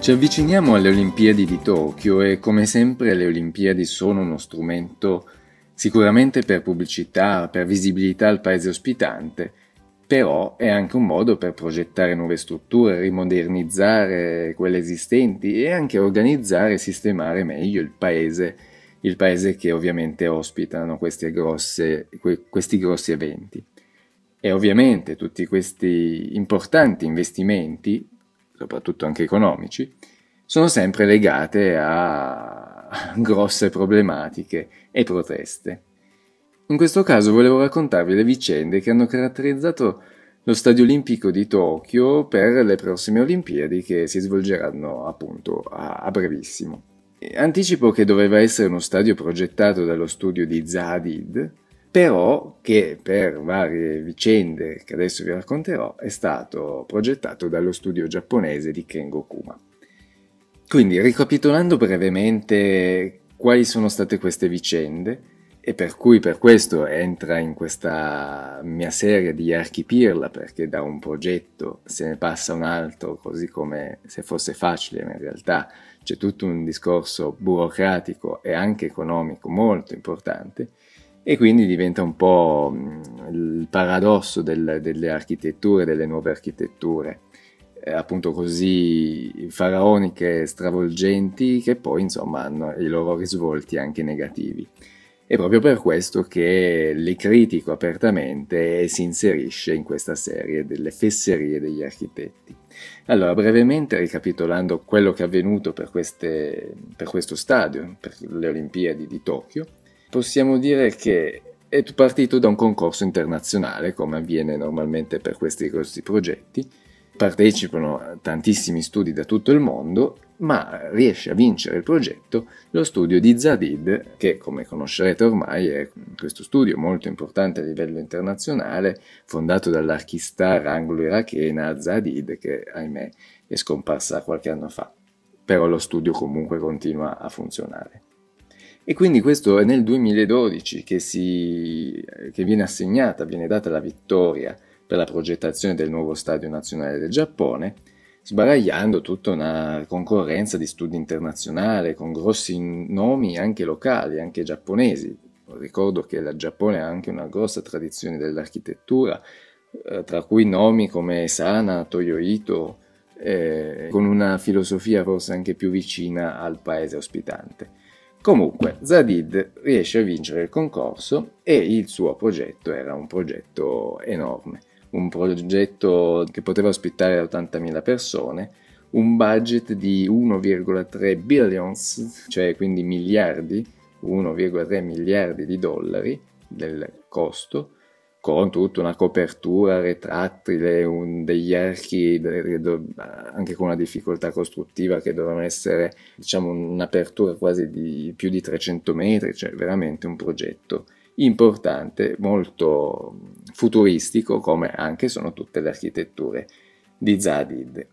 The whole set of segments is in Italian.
Ci avviciniamo alle Olimpiadi di Tokyo e come sempre le Olimpiadi sono uno strumento sicuramente per pubblicità, per visibilità al paese ospitante, però è anche un modo per progettare nuove strutture, rimodernizzare quelle esistenti e anche organizzare e sistemare meglio il paese, il paese che ovviamente ospitano grosse, questi grossi eventi. E ovviamente tutti questi importanti investimenti soprattutto anche economici, sono sempre legate a grosse problematiche e proteste. In questo caso volevo raccontarvi le vicende che hanno caratterizzato lo Stadio Olimpico di Tokyo per le prossime Olimpiadi che si svolgeranno appunto a, brevissimo. Anticipo che doveva essere uno stadio progettato dallo studio di Zadid, però che per varie vicende che adesso vi racconterò è stato progettato dallo studio giapponese di Kengo Kuma. Quindi, ricapitolando brevemente quali sono state queste vicende, e per cui per questo entra in questa mia serie di archipirla, perché da un progetto se ne passa un altro, così come se fosse facile, ma in realtà c'è tutto un discorso burocratico e anche economico molto importante, e quindi diventa un po' il paradosso del, delle architetture, delle nuove architetture, eh, appunto così faraoniche stravolgenti che poi insomma hanno i loro risvolti anche negativi. È proprio per questo che li critico apertamente e si inserisce in questa serie delle fesserie degli architetti. Allora, brevemente ricapitolando quello che è avvenuto per, queste, per questo stadio, per le Olimpiadi di Tokyo, possiamo dire che è partito da un concorso internazionale, come avviene normalmente per questi grossi progetti. Partecipano tantissimi studi da tutto il mondo, ma riesce a vincere il progetto lo studio di Zadid, che come conoscerete ormai è questo studio molto importante a livello internazionale, fondato dall'archistar anglo-irachena Zadid, che ahimè è scomparsa qualche anno fa. Però lo studio comunque continua a funzionare. E quindi questo è nel 2012 che, si, che viene assegnata, viene data la vittoria per la progettazione del nuovo Stadio Nazionale del Giappone, sbaragliando tutta una concorrenza di studi internazionale con grossi nomi anche locali, anche giapponesi. Ricordo che il Giappone ha anche una grossa tradizione dell'architettura, eh, tra cui nomi come Sana, Toyoito, eh, con una filosofia forse anche più vicina al paese ospitante. Comunque, Zadid riesce a vincere il concorso e il suo progetto era un progetto enorme, un progetto che poteva ospitare 80.000 persone, un budget di 1,3 billions, cioè quindi miliardi, 1,3 miliardi di dollari del costo, con tutta una copertura retrattile, un, degli archi anche con una difficoltà costruttiva che dovevano essere diciamo un'apertura quasi di più di 300 metri, cioè veramente un progetto importante, molto futuristico come anche sono tutte le architetture di Zadid.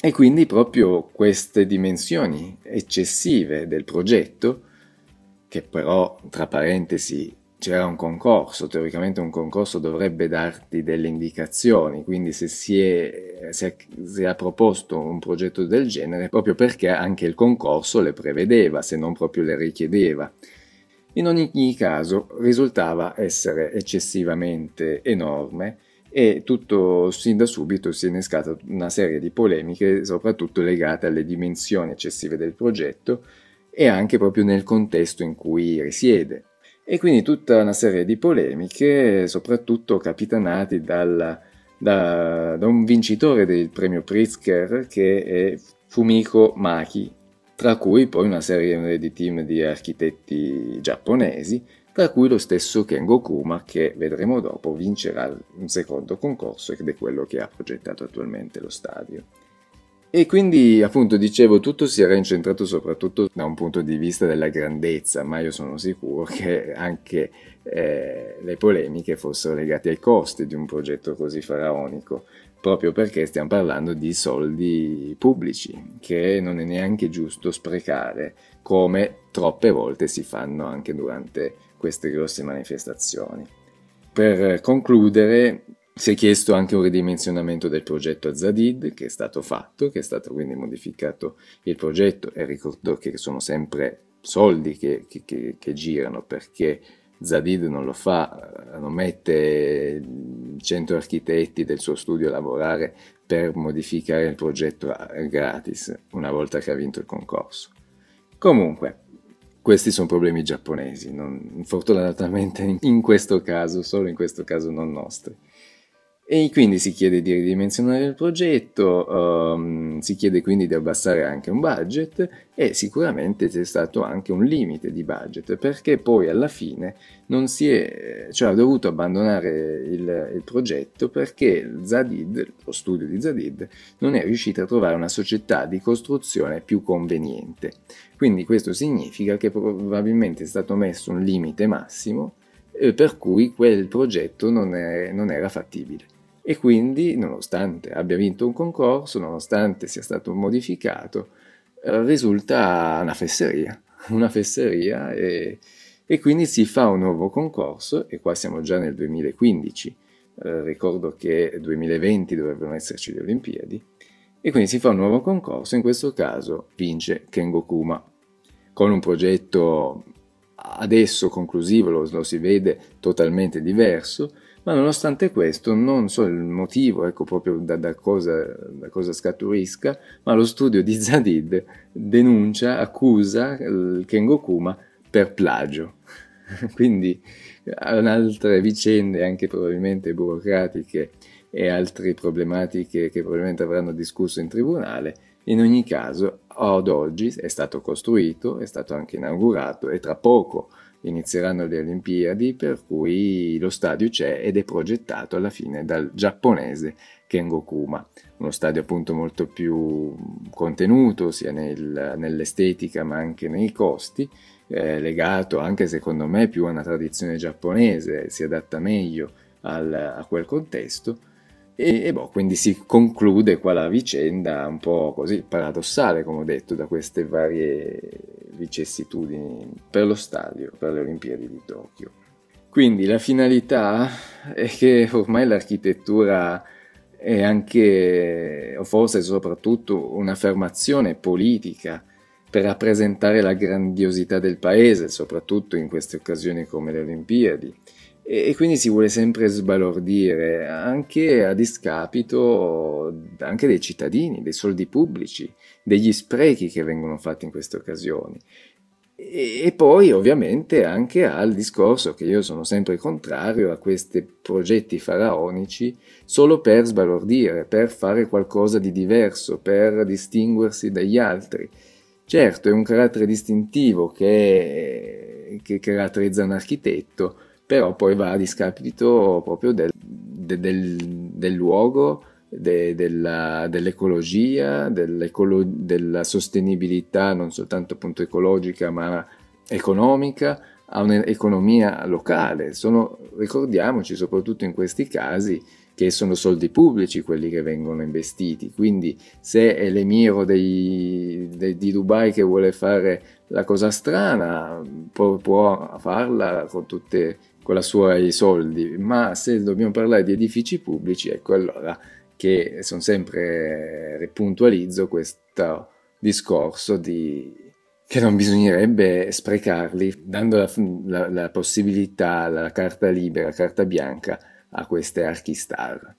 E quindi proprio queste dimensioni eccessive del progetto, che però tra parentesi c'era un concorso, teoricamente un concorso dovrebbe darti delle indicazioni, quindi se si è, è, si è proposto un progetto del genere proprio perché anche il concorso le prevedeva, se non proprio le richiedeva. In ogni caso risultava essere eccessivamente enorme e tutto sin da subito si è innescata una serie di polemiche, soprattutto legate alle dimensioni eccessive del progetto e anche proprio nel contesto in cui risiede e quindi tutta una serie di polemiche, soprattutto capitanati dal, da, da, un vincitore del premio Pritzker che è Fumiko Maki, tra cui poi una serie di team di architetti giapponesi, tra cui lo stesso Kengo Kuma che vedremo dopo vincerà un secondo concorso ed è quello che ha progettato attualmente lo stadio. E quindi, appunto, dicevo, tutto si era incentrato soprattutto da un punto di vista della grandezza, ma io sono sicuro che anche eh, le polemiche fossero legate ai costi di un progetto così faraonico, proprio perché stiamo parlando di soldi pubblici, che non è neanche giusto sprecare, come troppe volte si fanno anche durante queste grosse manifestazioni. Per concludere, Si è chiesto anche un ridimensionamento del progetto Azadid, che è stato fatto, che è stato quindi modificato il progetto e ricordo che sono sempre soldi che, che, che, che girano perché Zadid non lo fa, non mette 100 architetti del suo studio a lavorare per modificare il progetto gratis una volta che ha vinto il concorso. Comunque, questi sono problemi giapponesi, non, fortunatamente in questo caso, solo in questo caso non nostri. E quindi si chiede di ridimensionare il progetto, um, si chiede quindi di abbassare anche un budget e sicuramente c'è stato anche un limite di budget perché poi alla fine non si è, cioè ha dovuto abbandonare il, il progetto perché Zadid, lo studio di Zadid, non è riuscito a trovare una società di costruzione più conveniente. Quindi questo significa che probabilmente è stato messo un limite massimo eh, per cui quel progetto non, è, non era fattibile e quindi, nonostante abbia vinto un concorso, nonostante sia stato modificato, eh, risulta una fesseria, una fesseria e, e, quindi si fa un nuovo concorso e qua siamo già nel 2015, eh, ricordo che nel 2020 dovevano esserci le Olimpiadi, e quindi si fa un nuovo concorso, in questo caso vince Kengokuma, con un progetto adesso conclusivo, lo, lo si vede totalmente diverso, ma nonostante questo, non so il motivo, ecco proprio da, da, cosa, da cosa, scaturisca, ma lo studio di Zadid denuncia, accusa il Kengokuma per plagio. Quindi altre vicende, anche probabilmente burocratiche e altre problematiche che probabilmente avranno discusso in tribunale, in ogni caso ad oggi è stato costruito, è stato anche inaugurato e tra poco inizieranno le Olimpiadi, per cui lo stadio c'è ed è progettato alla fine dal giapponese Kengokuma, uno stadio appunto molto più contenuto sia nel, nell'estetica ma anche nei costi, eh, legato anche secondo me più a una tradizione giapponese, si adatta meglio al, a quel contesto. E, e boh, quindi si conclude qua la vicenda un po' così paradossale, come ho detto, da queste varie vicissitudini per lo stadio, per le Olimpiadi di Tokyo. Quindi la finalità è che ormai l'architettura è anche, o forse soprattutto, un'affermazione politica per rappresentare la grandiosità del paese, soprattutto in queste occasioni come le Olimpiadi e, quindi si vuole sempre sbalordire anche a discapito anche dei cittadini, dei soldi pubblici, degli sprechi che vengono fatti in queste occasioni. E, poi ovviamente anche al discorso che io sono sempre contrario a questi progetti faraonici solo per sbalordire, per fare qualcosa di diverso, per distinguersi dagli altri. Certo, è un carattere distintivo che, che caratterizza un architetto, però poi va a discapito proprio del, del, del, del luogo, de, della, dell'ecologia, della sostenibilità non soltanto appunto ecologica ma economica, a un'economia locale. Sono, ricordiamoci soprattutto in questi casi che sono soldi pubblici quelli che vengono investiti, quindi se è l'emiro dei, dei, di Dubai che vuole fare la cosa strana può, può farla con tutte con la sua i soldi, ma se dobbiamo parlare di edifici pubblici, ecco allora che sono sempre puntualizzo questo discorso di che non bisognerebbe sprecarli dando la, la, la possibilità, la carta libera, carta bianca a queste archistar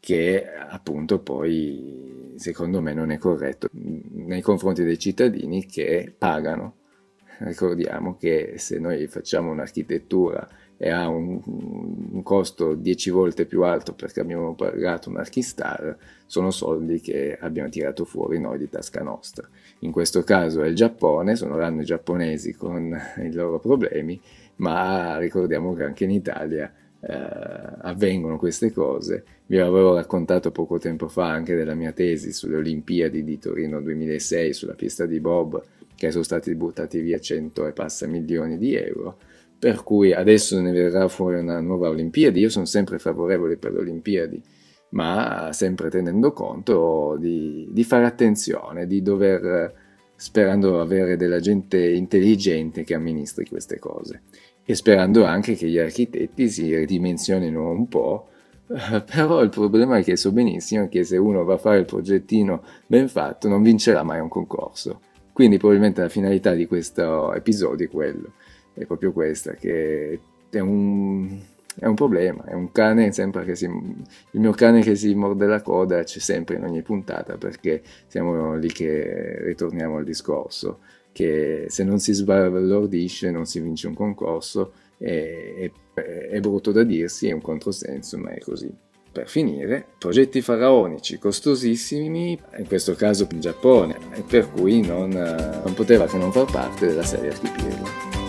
che appunto poi secondo me non è corretto nei confronti dei cittadini che pagano ricordiamo che se noi facciamo un'architettura e ha un, un, costo 10 volte più alto perché abbiamo pagato un Archistar, sono soldi che abbiamo tirato fuori noi di tasca nostra. In questo caso è il Giappone, saranno i giapponesi con i loro problemi, ma ricordiamo che anche in Italia eh, avvengono queste cose. Vi avevo raccontato poco tempo fa anche della mia tesi sulle Olimpiadi di Torino 2006 sulla pista di Bob, che sono stati buttati via 100 e passa milioni di euro. Per cui adesso ne verrà fuori una nuova Olimpiadi, io sono sempre favorevole per le Olimpiadi, ma sempre tenendo conto di, di fare attenzione, di dover, sperando avere della gente intelligente che amministri queste cose. E sperando anche che gli architetti si ridimensionino un po' Però il problema è che so benissimo che se uno va a fare il progettino ben fatto non vincerà mai un concorso. Quindi probabilmente la finalità di questo episodio è quello, è proprio questa, che è un, è un problema, è un cane sempre che si, il mio cane che si morde la coda c'è sempre in ogni puntata perché siamo lì che ritorniamo al discorso, che se non si sbalordisce non si vince un concorso, è, è, è brutto da dirsi, è un controsenso, ma è così. Per finire, progetti faraonici costosissimi, in questo caso in Giappone, per cui non, non poteva che non far parte della serie Archipelago.